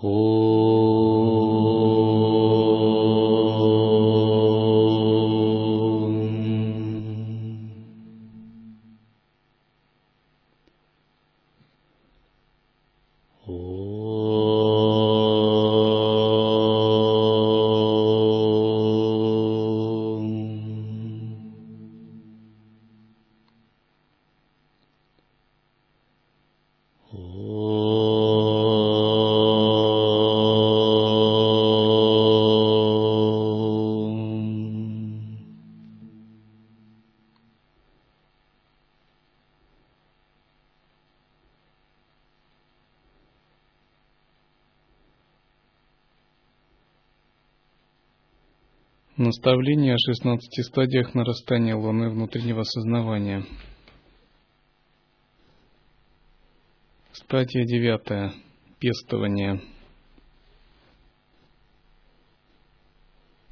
呼 Наставление о 16 стадиях нарастания Луны внутреннего сознавания. Стадия девятая. Пестование.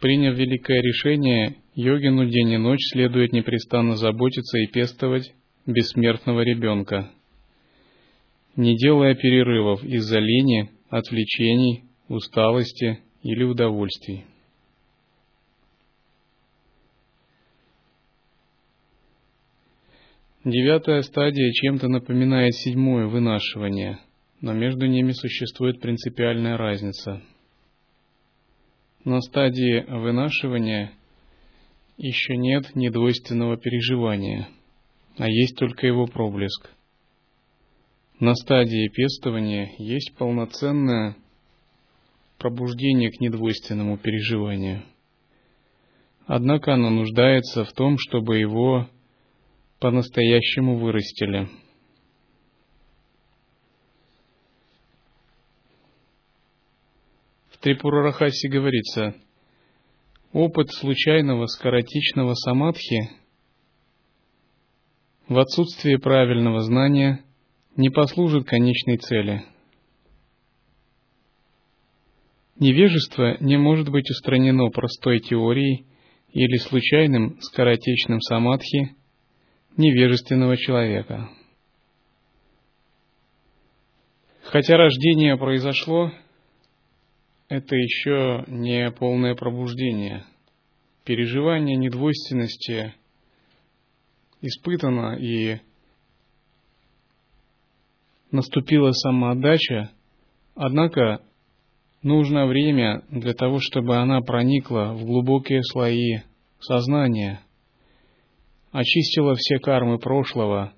Приняв великое решение, йогину день и ночь следует непрестанно заботиться и пестовать бессмертного ребенка, не делая перерывов из-за лени, отвлечений, усталости или удовольствий. Девятая стадия чем-то напоминает седьмое вынашивание, но между ними существует принципиальная разница. На стадии вынашивания еще нет недвойственного переживания, а есть только его проблеск. На стадии пестования есть полноценное пробуждение к недвойственному переживанию. Однако оно нуждается в том, чтобы его по-настоящему вырастили. В Трипурарахасе говорится, опыт случайного скоротичного самадхи в отсутствие правильного знания не послужит конечной цели. Невежество не может быть устранено простой теорией или случайным скоротечным самадхи невежественного человека. Хотя рождение произошло, это еще не полное пробуждение. Переживание недвойственности испытано и наступила самоотдача, однако нужно время для того, чтобы она проникла в глубокие слои сознания – очистила все кармы прошлого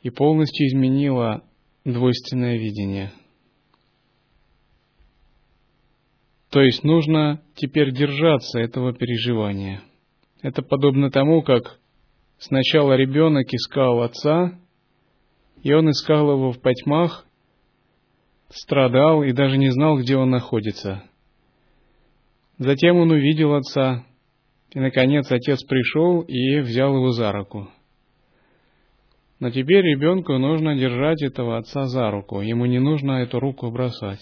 и полностью изменила двойственное видение. То есть нужно теперь держаться этого переживания. Это подобно тому, как сначала ребенок искал отца, и он искал его в потьмах, страдал и даже не знал, где он находится. Затем он увидел отца, и, наконец, отец пришел и взял его за руку. Но теперь ребенку нужно держать этого отца за руку, ему не нужно эту руку бросать.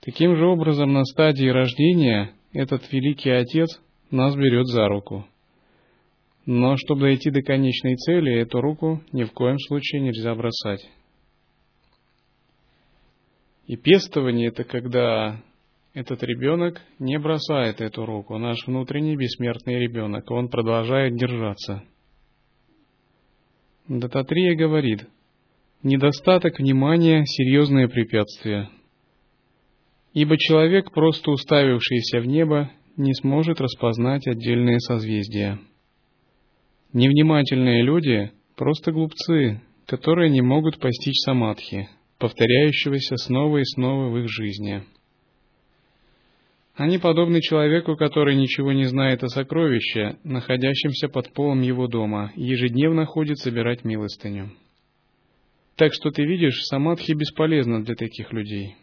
Таким же образом, на стадии рождения этот великий отец нас берет за руку. Но чтобы дойти до конечной цели, эту руку ни в коем случае нельзя бросать. И пестование – это когда этот ребенок не бросает эту руку, наш внутренний бессмертный ребенок, он продолжает держаться. Дататрия говорит, недостаток внимания – серьезное препятствие, ибо человек, просто уставившийся в небо, не сможет распознать отдельные созвездия. Невнимательные люди – просто глупцы, которые не могут постичь самадхи, повторяющегося снова и снова в их жизни – они подобны человеку, который ничего не знает о сокровище, находящемся под полом его дома, ежедневно ходит собирать милостыню. Так что ты видишь, самадхи бесполезна для таких людей.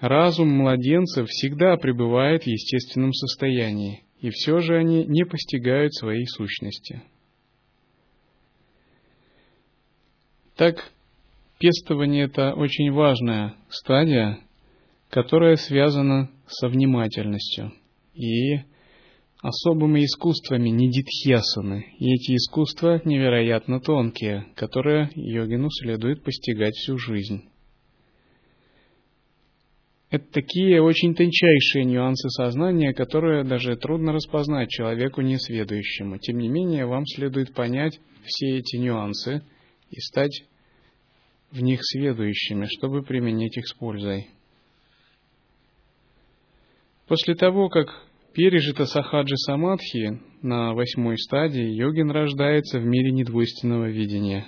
Разум младенцев всегда пребывает в естественном состоянии, и все же они не постигают своей сущности. Так, пестование – это очень важная стадия – которая связана со внимательностью и особыми искусствами нидитхьясаны. И эти искусства невероятно тонкие, которые йогину следует постигать всю жизнь. Это такие очень тончайшие нюансы сознания, которые даже трудно распознать человеку несведущему. Тем не менее, вам следует понять все эти нюансы и стать в них сведущими, чтобы применить их с пользой. После того, как пережито сахаджи самадхи на восьмой стадии, йогин рождается в мире недвойственного видения.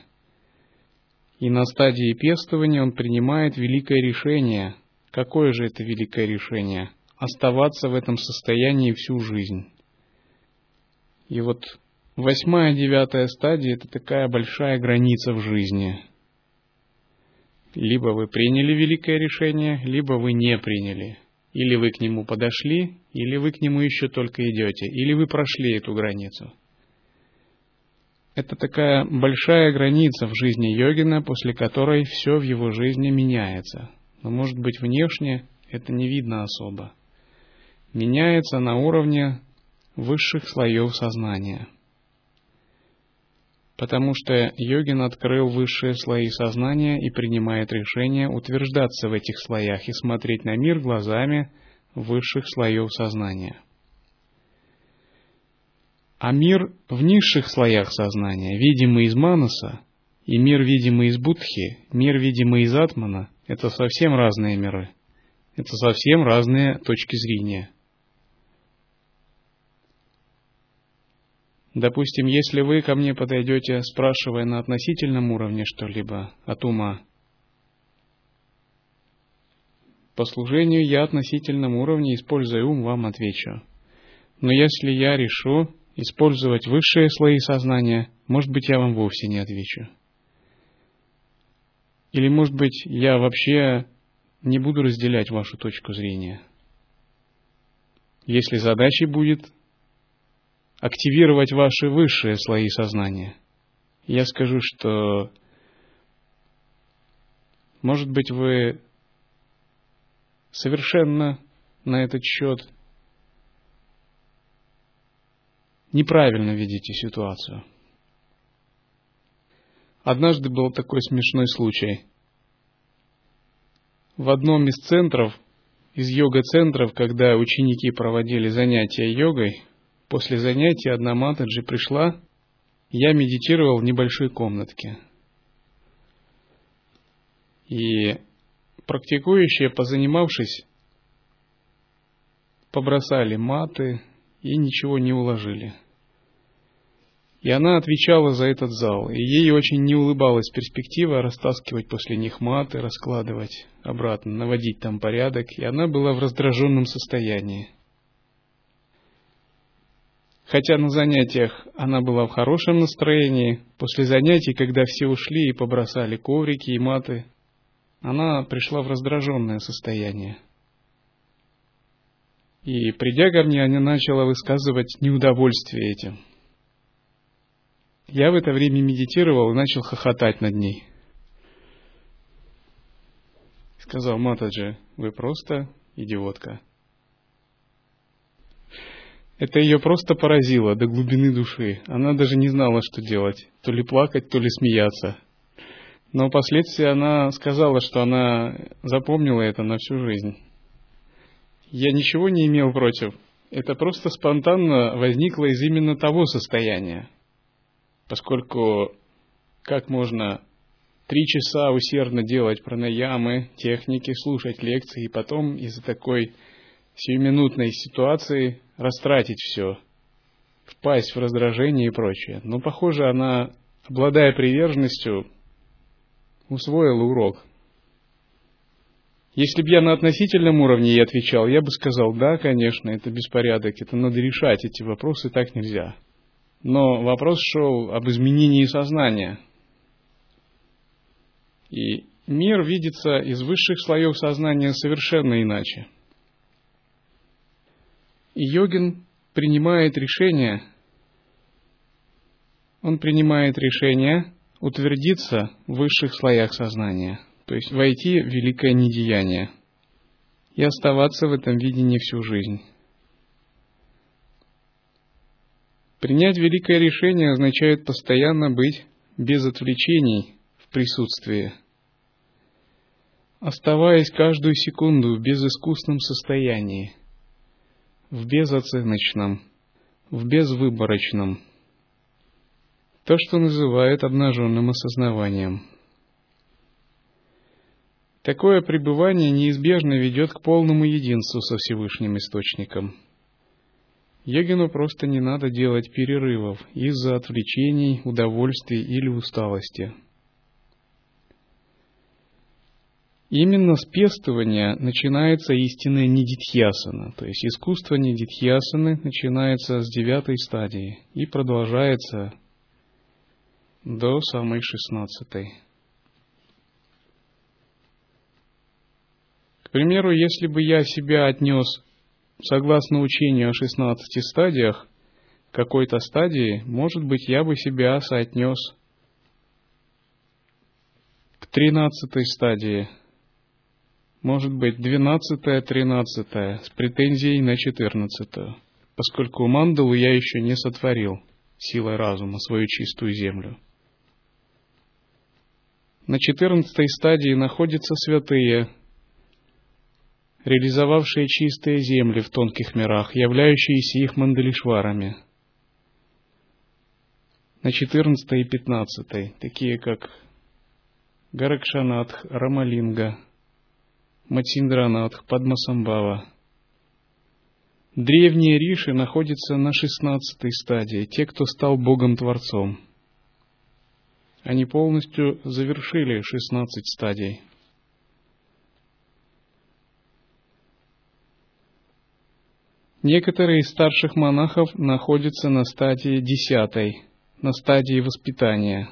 И на стадии пестования он принимает великое решение – Какое же это великое решение? Оставаться в этом состоянии всю жизнь. И вот восьмая, девятая стадия – это такая большая граница в жизни. Либо вы приняли великое решение, либо вы не приняли. Или вы к нему подошли, или вы к нему еще только идете, или вы прошли эту границу. Это такая большая граница в жизни йогина, после которой все в его жизни меняется – но может быть внешне это не видно особо. Меняется на уровне высших слоев сознания. Потому что йогин открыл высшие слои сознания и принимает решение утверждаться в этих слоях и смотреть на мир глазами высших слоев сознания. А мир в низших слоях сознания, видимый из манаса, и мир, видимый из будхи, мир, видимый из атмана, это совсем разные миры. Это совсем разные точки зрения. Допустим, если вы ко мне подойдете, спрашивая на относительном уровне что-либо от ума, по служению я относительном уровне, используя ум, вам отвечу. Но если я решу использовать высшие слои сознания, может быть, я вам вовсе не отвечу. Или, может быть, я вообще не буду разделять вашу точку зрения. Если задачей будет активировать ваши высшие слои сознания, я скажу, что, может быть, вы совершенно на этот счет неправильно видите ситуацию – Однажды был такой смешной случай. В одном из центров, из йога-центров, когда ученики проводили занятия йогой, после занятия одна матаджи пришла, я медитировал в небольшой комнатке. И практикующие, позанимавшись, побросали маты и ничего не уложили – и она отвечала за этот зал, и ей очень не улыбалась перспектива растаскивать после них маты, раскладывать обратно, наводить там порядок, и она была в раздраженном состоянии. Хотя на занятиях она была в хорошем настроении, после занятий, когда все ушли и побросали коврики и маты, она пришла в раздраженное состояние. И придя ко мне, она начала высказывать неудовольствие этим – я в это время медитировал и начал хохотать над ней. Сказал Матаджи, вы просто идиотка. Это ее просто поразило до глубины души. Она даже не знала, что делать. То ли плакать, то ли смеяться. Но впоследствии она сказала, что она запомнила это на всю жизнь. Я ничего не имел против. Это просто спонтанно возникло из именно того состояния поскольку как можно три часа усердно делать пранаямы, техники, слушать лекции, и потом из-за такой сиюминутной ситуации растратить все, впасть в раздражение и прочее. Но, похоже, она, обладая приверженностью, усвоила урок. Если бы я на относительном уровне ей отвечал, я бы сказал, да, конечно, это беспорядок, это надо решать, эти вопросы так нельзя. Но вопрос шел об изменении сознания. И мир видится из высших слоев сознания совершенно иначе. И йогин принимает решение, он принимает решение утвердиться в высших слоях сознания, то есть войти в великое недеяние и оставаться в этом видении всю жизнь. Принять великое решение означает постоянно быть без отвлечений в присутствии. оставаясь каждую секунду в безыскусном состоянии, в безоценочном, в безвыборочном, то, что называют обнаженным осознаванием. Такое пребывание неизбежно ведет к полному единству со Всевышним Источником. Йогину просто не надо делать перерывов из-за отвлечений, удовольствий или усталости – Именно с пестования начинается истинная нидитхьясана, то есть искусство нидитхьясаны начинается с девятой стадии и продолжается до самой шестнадцатой. К примеру, если бы я себя отнес, согласно учению о шестнадцати стадиях, какой-то стадии, может быть, я бы себя соотнес к тринадцатой стадии – может быть двенадцатая, тринадцатая, с претензией на четырнадцатую, поскольку мандалу я еще не сотворил силой разума свою чистую землю. На четырнадцатой стадии находятся святые, реализовавшие чистые земли в тонких мирах, являющиеся их мандалишварами. На четырнадцатой и пятнадцатой, такие как Гаракшанатх, Рамалинга – Матиндранатх, Падмасамбава. Древние риши находятся на шестнадцатой стадии, те, кто стал Богом-творцом. Они полностью завершили шестнадцать стадий. Некоторые из старших монахов находятся на стадии десятой, на стадии воспитания.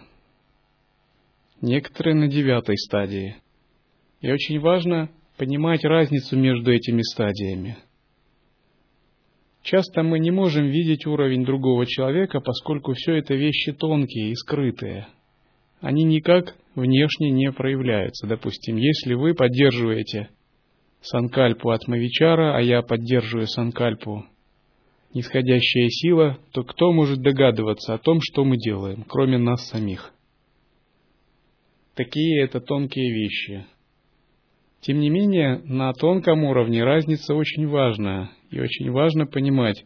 Некоторые на девятой стадии. И очень важно понимать разницу между этими стадиями. Часто мы не можем видеть уровень другого человека, поскольку все это вещи тонкие и скрытые. Они никак внешне не проявляются. Допустим, если вы поддерживаете санкальпу от Мавичара, а я поддерживаю санкальпу нисходящая сила, то кто может догадываться о том, что мы делаем, кроме нас самих? Такие это тонкие вещи. Тем не менее, на тонком уровне разница очень важна, и очень важно понимать,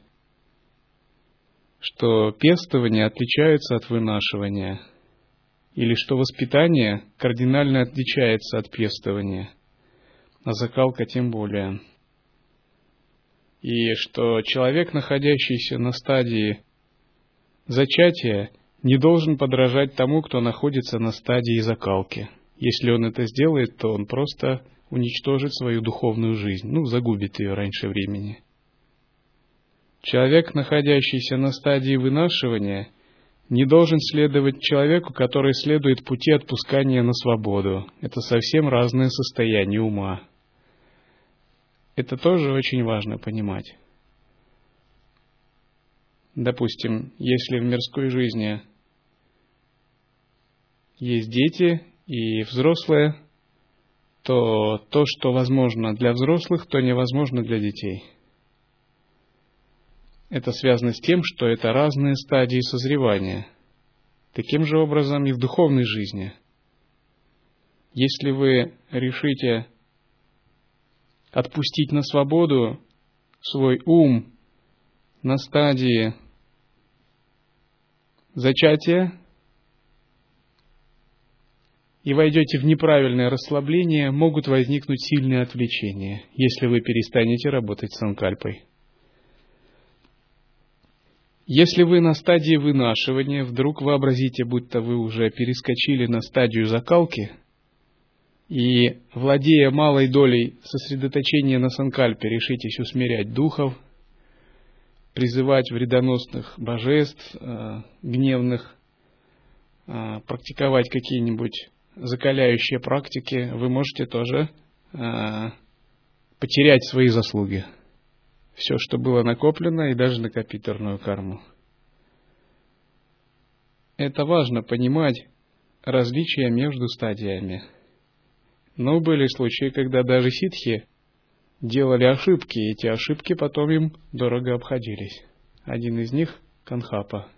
что пестование отличается от вынашивания, или что воспитание кардинально отличается от пестования, а закалка тем более. И что человек, находящийся на стадии зачатия, не должен подражать тому, кто находится на стадии закалки. Если он это сделает, то он просто уничтожит свою духовную жизнь, ну, загубит ее раньше времени. Человек, находящийся на стадии вынашивания, не должен следовать человеку, который следует пути отпускания на свободу. Это совсем разное состояние ума. Это тоже очень важно понимать. Допустим, если в мирской жизни есть дети и взрослые, то то, что возможно для взрослых, то невозможно для детей. Это связано с тем, что это разные стадии созревания. Таким же образом и в духовной жизни. Если вы решите отпустить на свободу свой ум на стадии зачатия, и войдете в неправильное расслабление, могут возникнуть сильные отвлечения, если вы перестанете работать с анкальпой. Если вы на стадии вынашивания вдруг вообразите, будто вы уже перескочили на стадию закалки, и, владея малой долей сосредоточения на санкальпе, решитесь усмирять духов, призывать вредоносных божеств, э, гневных, э, практиковать какие-нибудь закаляющие практики, вы можете тоже э, потерять свои заслуги. Все, что было накоплено, и даже накопить дурную карму. Это важно понимать различия между стадиями. Но были случаи, когда даже ситхи делали ошибки, и эти ошибки потом им дорого обходились. Один из них – Канхапа –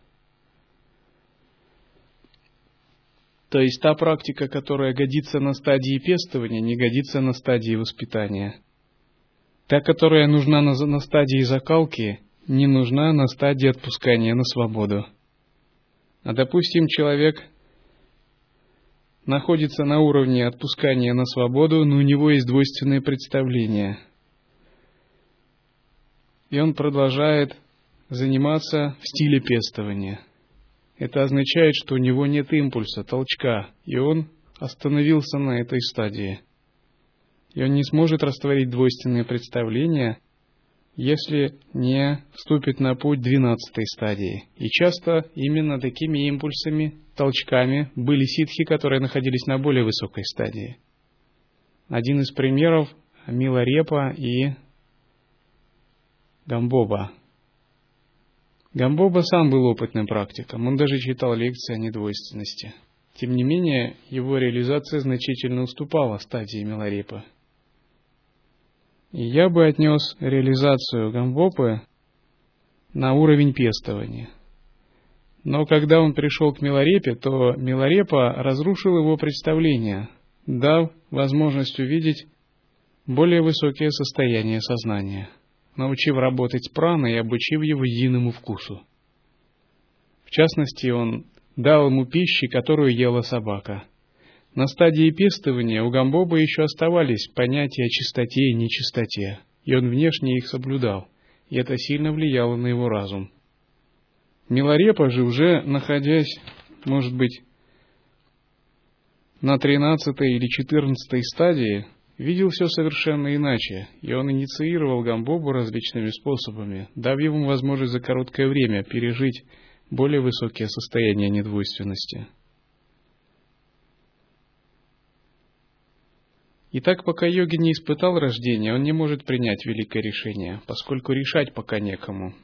То есть та практика, которая годится на стадии пестования, не годится на стадии воспитания. Та, которая нужна на, на стадии закалки, не нужна на стадии отпускания на свободу. А допустим, человек находится на уровне отпускания на свободу, но у него есть двойственное представление. И он продолжает заниматься в стиле пестования. Это означает, что у него нет импульса, толчка, и он остановился на этой стадии. И он не сможет растворить двойственные представления, если не вступит на путь двенадцатой стадии. И часто именно такими импульсами, толчками были ситхи, которые находились на более высокой стадии. Один из примеров – Миларепа и Гамбоба. Гамбоба сам был опытным практиком, он даже читал лекции о недвойственности. Тем не менее, его реализация значительно уступала стадии Миларепа – и я бы отнес реализацию Гамбопы на уровень пестования. Но когда он пришел к Миларепе, то Миларепа разрушил его представление, дав возможность увидеть более высокие состояния сознания, научив работать с праной и обучив его единому вкусу. В частности, он дал ему пищи, которую ела собака – на стадии пестования у Гамбоба еще оставались понятия о чистоте и нечистоте, и он внешне их соблюдал, и это сильно влияло на его разум. Милорепа же, уже находясь, может быть, на тринадцатой или четырнадцатой стадии, видел все совершенно иначе, и он инициировал Гамбобу различными способами, дав ему возможность за короткое время пережить более высокие состояния недвойственности. И так, пока йоги не испытал рождения, он не может принять великое решение, поскольку решать пока некому.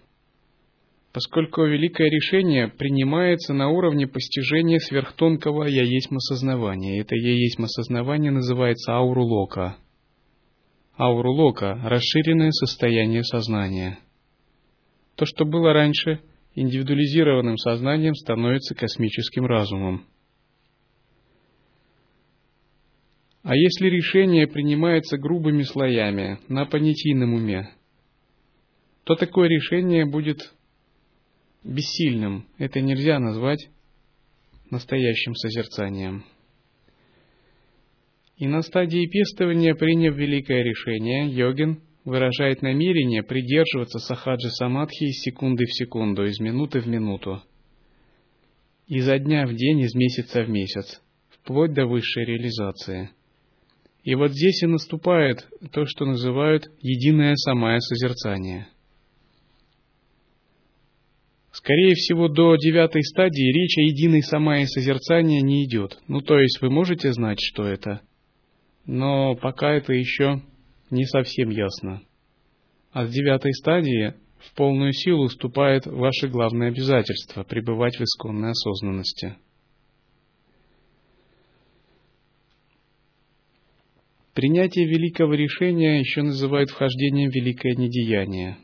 Поскольку великое решение принимается на уровне постижения сверхтонкого «я есть осознавания». Это «я есть осознавание» называется аурулока. Аурулока – расширенное состояние сознания. То, что было раньше индивидуализированным сознанием, становится космическим разумом. А если решение принимается грубыми слоями, на понятийном уме, то такое решение будет бессильным. Это нельзя назвать настоящим созерцанием. И на стадии пестования, приняв великое решение, йогин выражает намерение придерживаться сахаджи самадхи из секунды в секунду, из минуты в минуту, изо дня в день, из месяца в месяц, вплоть до высшей реализации – и вот здесь и наступает то, что называют единое самое созерцание. Скорее всего, до девятой стадии речь о единой самое созерцание не идет. Ну, то есть вы можете знать, что это, но пока это еще не совсем ясно. А с девятой стадии в полную силу вступает ваше главное обязательство – пребывать в исконной осознанности – Принятие великого решения еще называют вхождением в великое недеяние.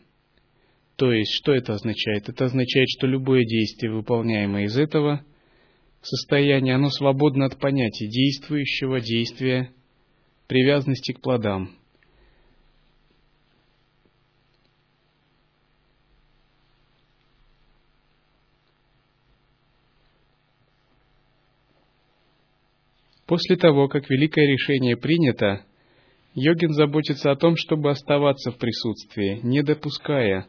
То есть, что это означает? Это означает, что любое действие, выполняемое из этого состояния, оно свободно от понятия действующего действия, привязанности к плодам. После того, как великое решение принято, йогин заботится о том, чтобы оставаться в присутствии, не допуская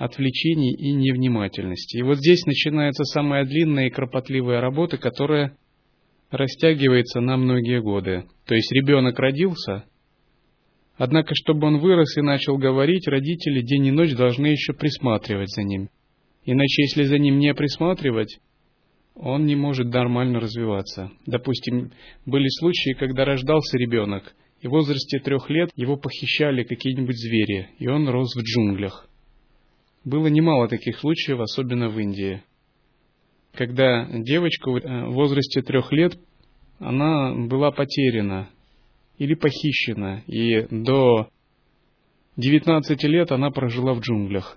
отвлечений и невнимательности. И вот здесь начинается самая длинная и кропотливая работа, которая растягивается на многие годы. То есть ребенок родился, однако, чтобы он вырос и начал говорить, родители день и ночь должны еще присматривать за ним. Иначе, если за ним не присматривать, он не может нормально развиваться. Допустим, были случаи, когда рождался ребенок, и в возрасте трех лет его похищали какие-нибудь звери, и он рос в джунглях. Было немало таких случаев, особенно в Индии. Когда девочка э, в возрасте трех лет, она была потеряна или похищена, и до 19 лет она прожила в джунглях.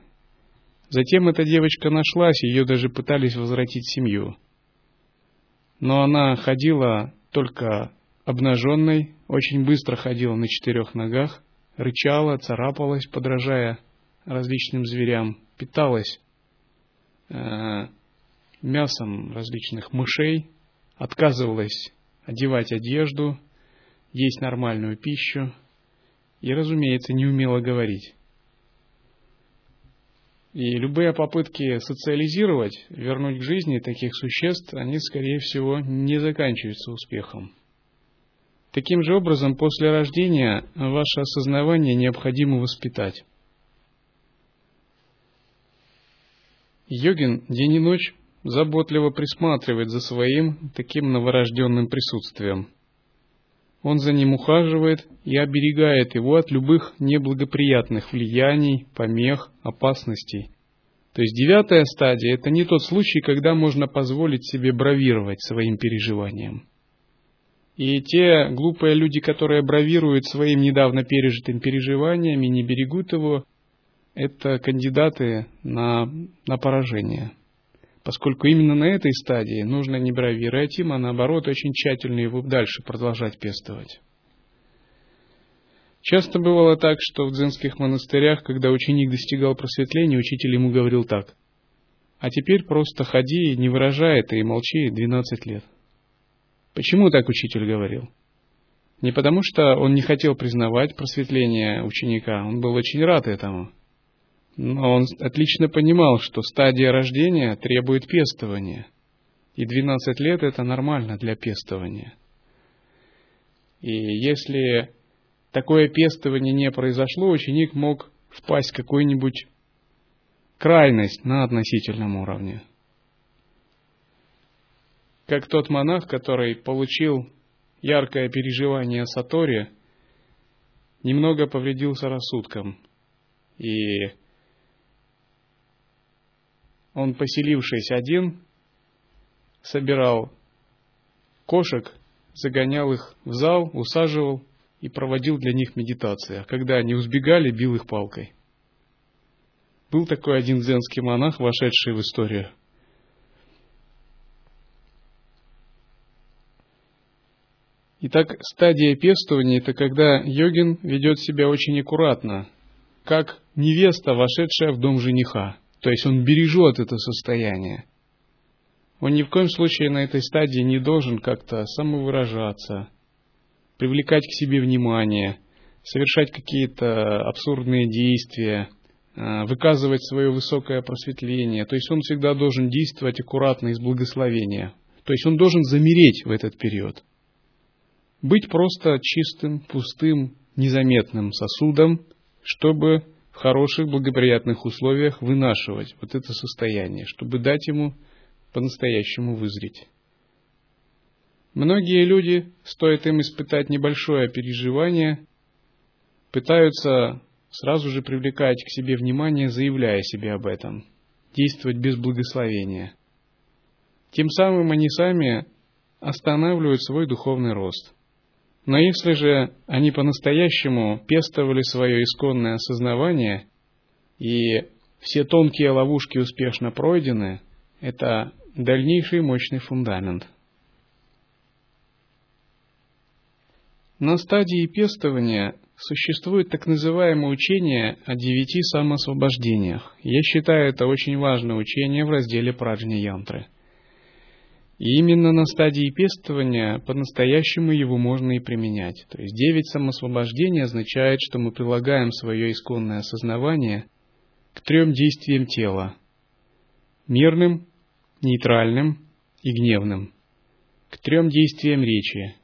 Затем эта девочка нашлась, ее даже пытались возвратить в семью. но она ходила только обнаженной, очень быстро ходила на четырех ногах, рычала, царапалась, подражая различным зверям, питалась э, мясом различных мышей, отказывалась одевать одежду, есть нормальную пищу и, разумеется, не умела говорить. И любые попытки социализировать, вернуть к жизни таких существ, они, скорее всего, не заканчиваются успехом. Таким же образом, после рождения ваше осознавание необходимо воспитать. Йогин день и ночь заботливо присматривает за своим таким новорожденным присутствием. Он за ним ухаживает и оберегает его от любых неблагоприятных влияний, помех, опасностей. То есть девятая стадия – это не тот случай, когда можно позволить себе бравировать своим переживанием. И те глупые люди, которые бравируют своим недавно пережитым переживанием не берегут его, это кандидаты на, на поражение – поскольку именно на этой стадии нужно не бравировать им, а наоборот очень тщательно его дальше продолжать пестовать. Часто бывало так, что в дзенских монастырях, когда ученик достигал просветления, учитель ему говорил так. А теперь просто ходи, не выражай это и молчи 12 лет. Почему так учитель говорил? Не потому, что он не хотел признавать просветление ученика, он был очень рад этому – но он отлично понимал, что стадия рождения требует пестования. И 12 лет это нормально для пестования. И если такое пестование не произошло, ученик мог впасть в какую-нибудь крайность на относительном уровне. Как тот монах, который получил яркое переживание Сатори, немного повредился рассудком и он, поселившись один, собирал кошек, загонял их в зал, усаживал и проводил для них медитации. А когда они узбегали, бил их палкой. Был такой один дзенский монах, вошедший в историю. Итак, стадия пестования – это когда йогин ведет себя очень аккуратно, как невеста, вошедшая в дом жениха – то есть он бережет это состояние. Он ни в коем случае на этой стадии не должен как-то самовыражаться, привлекать к себе внимание, совершать какие-то абсурдные действия, а, выказывать свое высокое просветление. То есть он всегда должен действовать аккуратно из благословения. То есть он должен замереть в этот период. Быть просто чистым, пустым, незаметным сосудом, чтобы хороших, благоприятных условиях вынашивать вот это состояние, чтобы дать ему по-настоящему вызреть. Многие люди, стоит им испытать небольшое переживание, пытаются сразу же привлекать к себе внимание, заявляя себе об этом, действовать без благословения. Тем самым они сами останавливают свой духовный рост – но если же они по-настоящему пестовали свое исконное осознавание, и все тонкие ловушки успешно пройдены, это дальнейший мощный фундамент. На стадии пестования существует так называемое учение о девяти самоосвобождениях. Я считаю это очень важное учение в разделе Праджни Янтры – и именно на стадии пестования по-настоящему его можно и применять. То есть девять самосвобождений означает, что мы прилагаем свое исконное осознавание к трем действиям тела. Мирным, нейтральным и гневным. К трем действиям речи.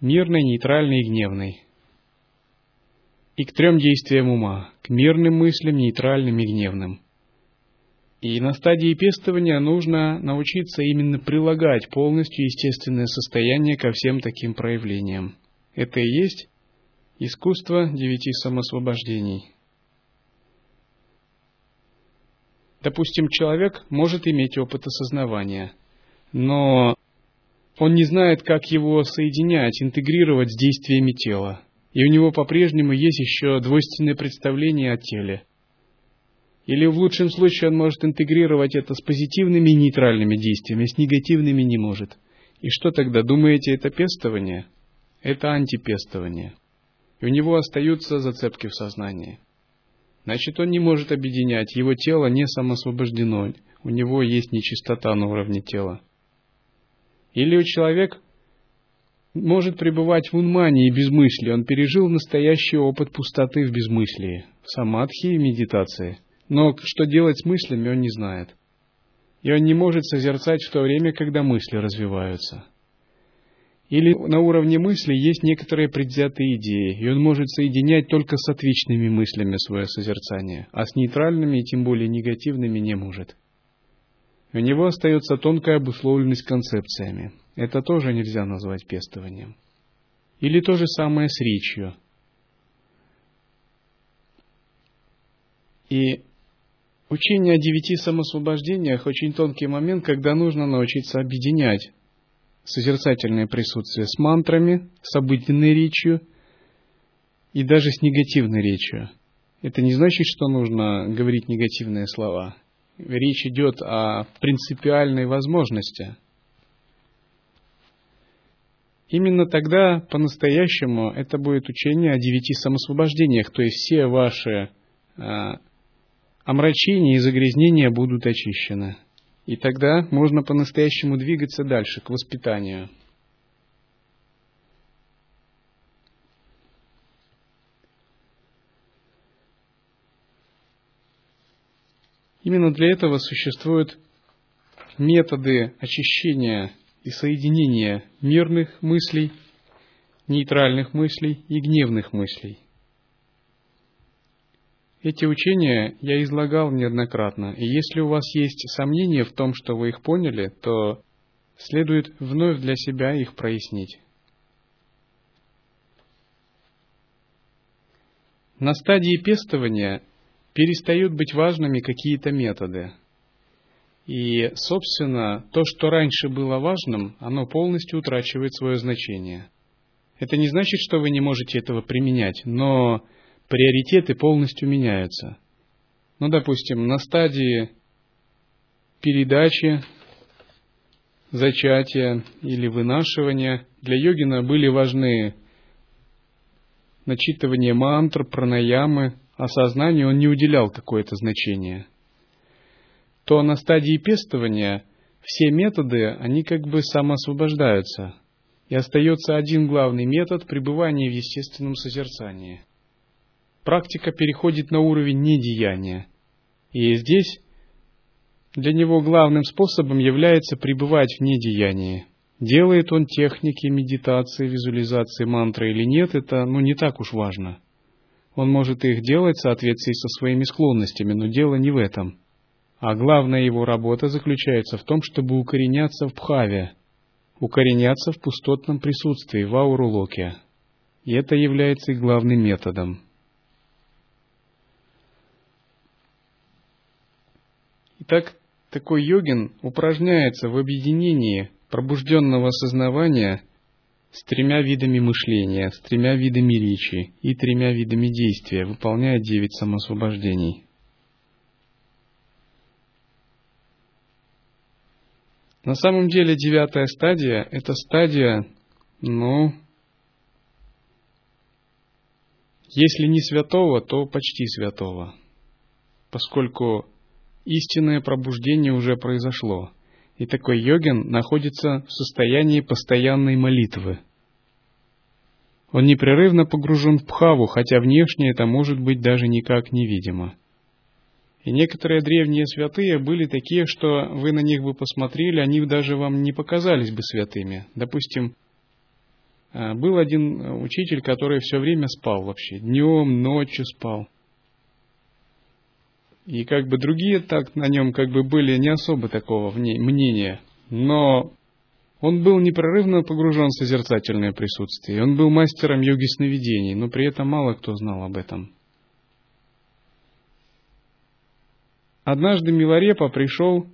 Мирной, нейтральной и гневной. И к трем действиям ума. К мирным мыслям, нейтральным и гневным – и на стадии пестования нужно научиться именно прилагать полностью естественное состояние ко всем таким проявлениям. Это и есть искусство девяти самосвобождений. Допустим, человек может иметь опыт осознавания, но он не знает, как его соединять, интегрировать с действиями тела. И у него по-прежнему есть еще двойственное представление о теле – Или в лучшем случае он может интегрировать это с позитивными и нейтральными действиями, с негативными не может. И что тогда, думаете, это пестование? Это антипестование. И у него остаются зацепки в сознании. Значит, он не может объединять, его тело не самосвобождено, у него есть нечистота на уровне тела. Или у человека может пребывать в унмании и безмыслии, он пережил настоящий опыт пустоты в безмыслии, в самадхи и медитации. Но что делать с мыслями, он не знает. И он не может созерцать в то время, когда мысли развиваются. Или на уровне мысли есть некоторые предвзятые идеи, и он может соединять только с отличными мыслями свое созерцание, а с нейтральными и тем более негативными не может. У него остается тонкая обусловленность концепциями. Это тоже нельзя назвать пестованием. Или то же самое с речью. И учение о девяти самосвобождениях очень тонкий момент, когда нужно научиться объединять созерцательное присутствие с мантрами, с обыденной речью и даже с негативной речью. Это не значит, что нужно говорить негативные слова – речь идет о принципиальной возможности. Именно тогда по-настоящему это будет учение о девяти самосвобождениях, то есть все ваши э, омрачения и загрязнения будут очищены. И тогда можно по-настоящему двигаться дальше, к воспитанию. Именно для этого существуют методы очищения и соединения мирных мыслей, нейтральных мыслей и гневных мыслей. Эти учения я излагал неоднократно, и если у вас есть сомнения в том, что вы их поняли, то следует вновь для себя их прояснить. На стадии пестования перестают быть важными какие-то методы. И, собственно, то, что раньше было важным, оно полностью утрачивает свое значение. Это не значит, что вы не можете этого применять, но приоритеты полностью меняются. Ну, допустим, на стадии передачи, зачатия или вынашивания для йогина были важны начитывание мантр, пранаямы, а сознанию он не уделял какое-то значение, то на стадии пестования все методы, они как бы самоосвобождаются, и остается один главный метод пребывания в естественном созерцании. Практика переходит на уровень недеяния, и здесь для него главным способом является пребывать в недеянии. Делает он техники медитации, визуализации мантры или нет, это ну, не так уж важно – он может их делать в соответствии со своими склонностями, но дело не в этом. А главная его работа заключается в том, чтобы укореняться в пхаве, укореняться в пустотном присутствии, в аурулоке. И это является и главным методом. Итак, такой йогин упражняется в объединении пробужденного сознавания с тремя видами мышления, с тремя видами речи и тремя видами действия, выполняя девять самосвобождений. На самом деле девятая стадия – это стадия, ну, если не святого, то почти святого, поскольку истинное пробуждение уже произошло – и такой йогин находится в состоянии постоянной молитвы. Он непрерывно погружен в пхаву, хотя внешне это может быть даже никак невидимо. И некоторые древние святые были такие, что вы на них бы посмотрели, они даже вам не показались бы святыми. Допустим, а, был один учитель, который все время спал вообще, днем, ночью спал. И как бы другие так на нем как бы были не особо такого мнения. Но он был непрерывно погружен в созерцательное присутствие. Он был мастером йоги сновидений, но при этом мало кто знал об этом. Однажды Миларепа пришел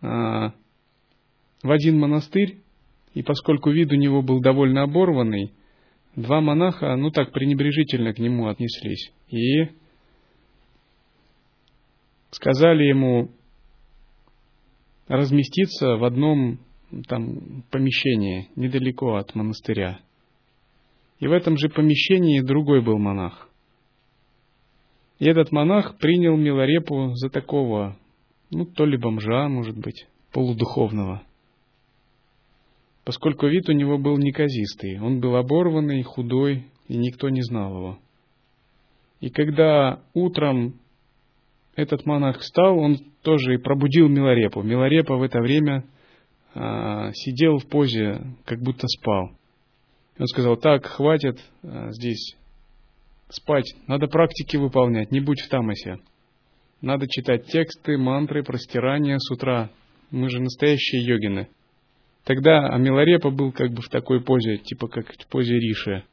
а, в один монастырь, и поскольку вид у него был довольно оборванный, два монаха, ну так, пренебрежительно к нему отнеслись. И сказали ему разместиться в одном там помещении недалеко от монастыря. И в этом же помещении другой был монах. И этот монах принял Миларепу за такого, ну, то ли бомжа, может быть, полудуховного. Поскольку вид у него был неказистый, он был оборванный, худой, и никто не знал его. И когда утром этот монах встал, он тоже и пробудил Миларепу. Миларепа в это время а, сидел в позе, как будто спал. Он сказал, так, хватит а, здесь спать, надо практики выполнять, не будь в тамосе. Надо читать тексты, мантры, простирания с утра. Мы же настоящие йогины. Тогда Амиларепа был как бы в такой позе, типа как в позе Риши.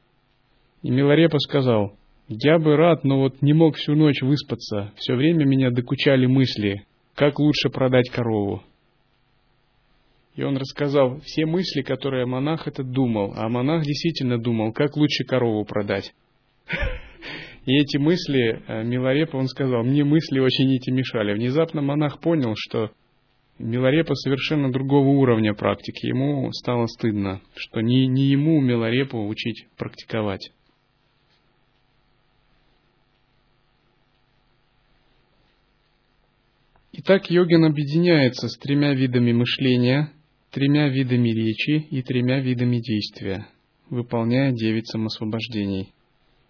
И Миларепа сказал, я бы рад, но вот не мог всю ночь выспаться. Все время меня докучали мысли, как лучше продать корову. И он рассказал все мысли, которые монах этот думал. А монах действительно думал, как лучше корову продать. И эти мысли, э, Миларепа, он сказал, мне мысли очень эти мешали. Внезапно монах понял, что Миларепа совершенно другого уровня практики. Ему стало стыдно, что не, не ему Миларепу учить практиковать. Итак, йогин объединяется с тремя видами мышления, тремя видами речи и тремя видами действия, выполняя девять самосвобождений.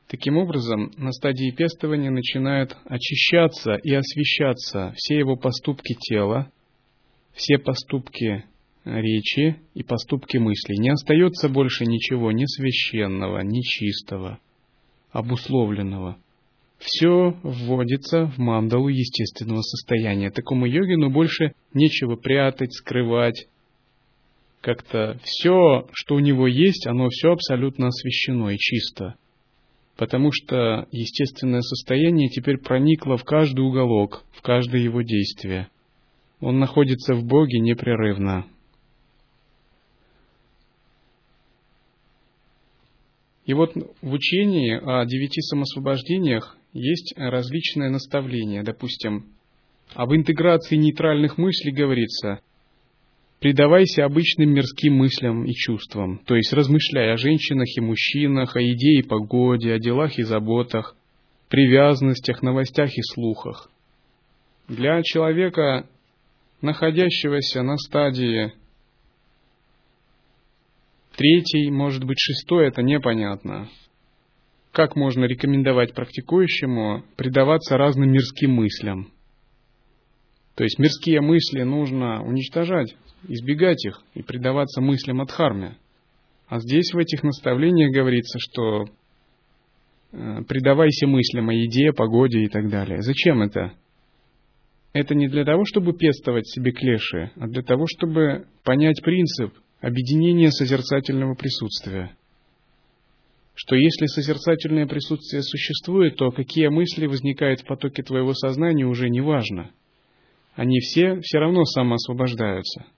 Таким образом, на стадии пестования начинают очищаться и освещаться все его поступки тела, все поступки речи и поступки мыслей. Не остается больше ничего ни священного, ни чистого, обусловленного. Все вводится в мандалу естественного состояния. Такому йогину больше нечего прятать, скрывать, как-то все, что у него есть, оно все абсолютно освещено и чисто. Потому что естественное состояние теперь проникло в каждый уголок, в каждое его действие. Он находится в Боге непрерывно. И вот в учении о девяти самосвобождениях есть различные наставления. Допустим, об интеграции нейтральных мыслей говорится – предавайся обычным мирским мыслям и чувствам, то есть размышляй о женщинах и мужчинах, о еде и погоде, о делах и заботах, привязанностях, новостях и слухах. Для человека, находящегося на стадии третьей, может быть шестой, это непонятно. Как можно рекомендовать практикующему предаваться разным мирским мыслям? То есть мирские мысли нужно уничтожать, избегать их и предаваться мыслям от харме. А здесь в этих наставлениях говорится, что э, предавайся мыслям о еде, погоде и так далее. Зачем это? Это не для того, чтобы пестовать себе клеши, а для того, чтобы понять принцип объединения созерцательного присутствия. Что если созерцательное присутствие существует, то какие мысли возникают в потоке твоего сознания уже не важно. Они все все равно самоосвобождаются –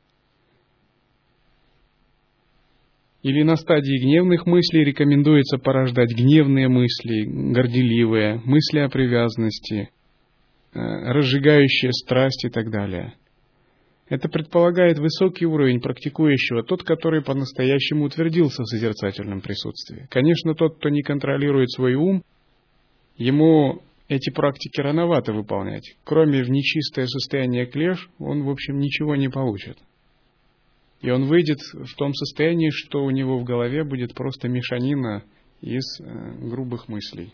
Или на стадии гневных мыслей рекомендуется порождать гневные мысли, горделивые, мысли о привязанности, э, разжигающие страсть и так далее. Это предполагает высокий уровень практикующего, тот, который по-настоящему утвердился в созерцательном присутствии. Конечно, тот, кто не контролирует свой ум, ему эти практики рановато выполнять. Кроме в нечистое состояние клеш, он, в общем, ничего не получит. И он выйдет в том состоянии, что у него в голове будет просто мешанина из э, грубых мыслей.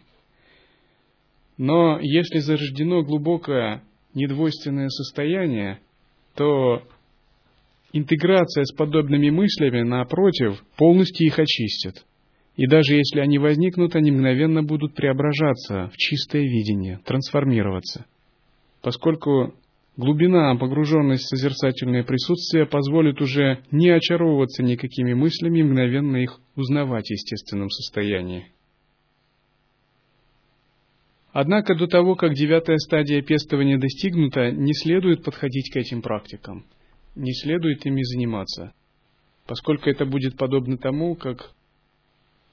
Но если зарождено глубокое недвойственное состояние, то интеграция с подобными мыслями, напротив, полностью их очистит. И даже если они возникнут, они мгновенно будут преображаться в чистое видение, трансформироваться. Поскольку Глубина, погруженность в созерцательное присутствие позволит уже не очаровываться никакими мыслями мгновенно их узнавать в естественном состоянии. Однако до того, как девятая стадия пестования достигнута, не следует подходить к этим практикам, не следует ими заниматься, поскольку это будет подобно тому, как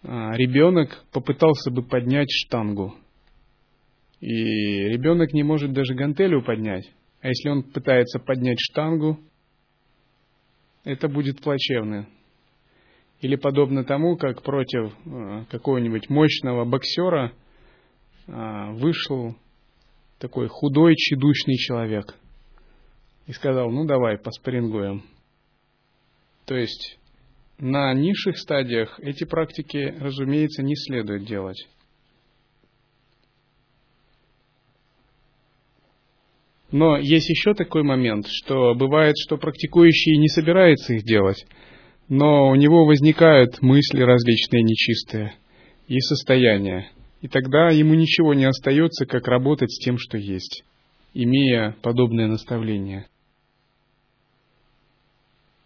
а, ребенок попытался бы поднять штангу И ребенок не может даже гантелю поднять. А если он пытается поднять штангу, это будет плачевно. Или подобно тому, как против э, какого-нибудь мощного боксера вышел такой худой, чедущный человек и сказал, ну давай, поспорингуем. То есть на низших стадиях эти практики, разумеется, не следует делать. Но есть еще такой момент, что бывает, что практикующий не собирается их делать, но у него возникают мысли различные нечистые и состояния. И тогда ему ничего не остается, как работать с тем, что есть, имея подобное наставление.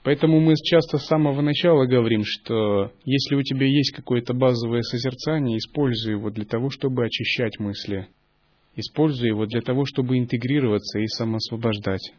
Поэтому мы часто с самого начала говорим, что если у тебя есть какое-то базовое созерцание, используй его для того, чтобы очищать мысли – Используй его для того, чтобы интегрироваться и самоосвобождать.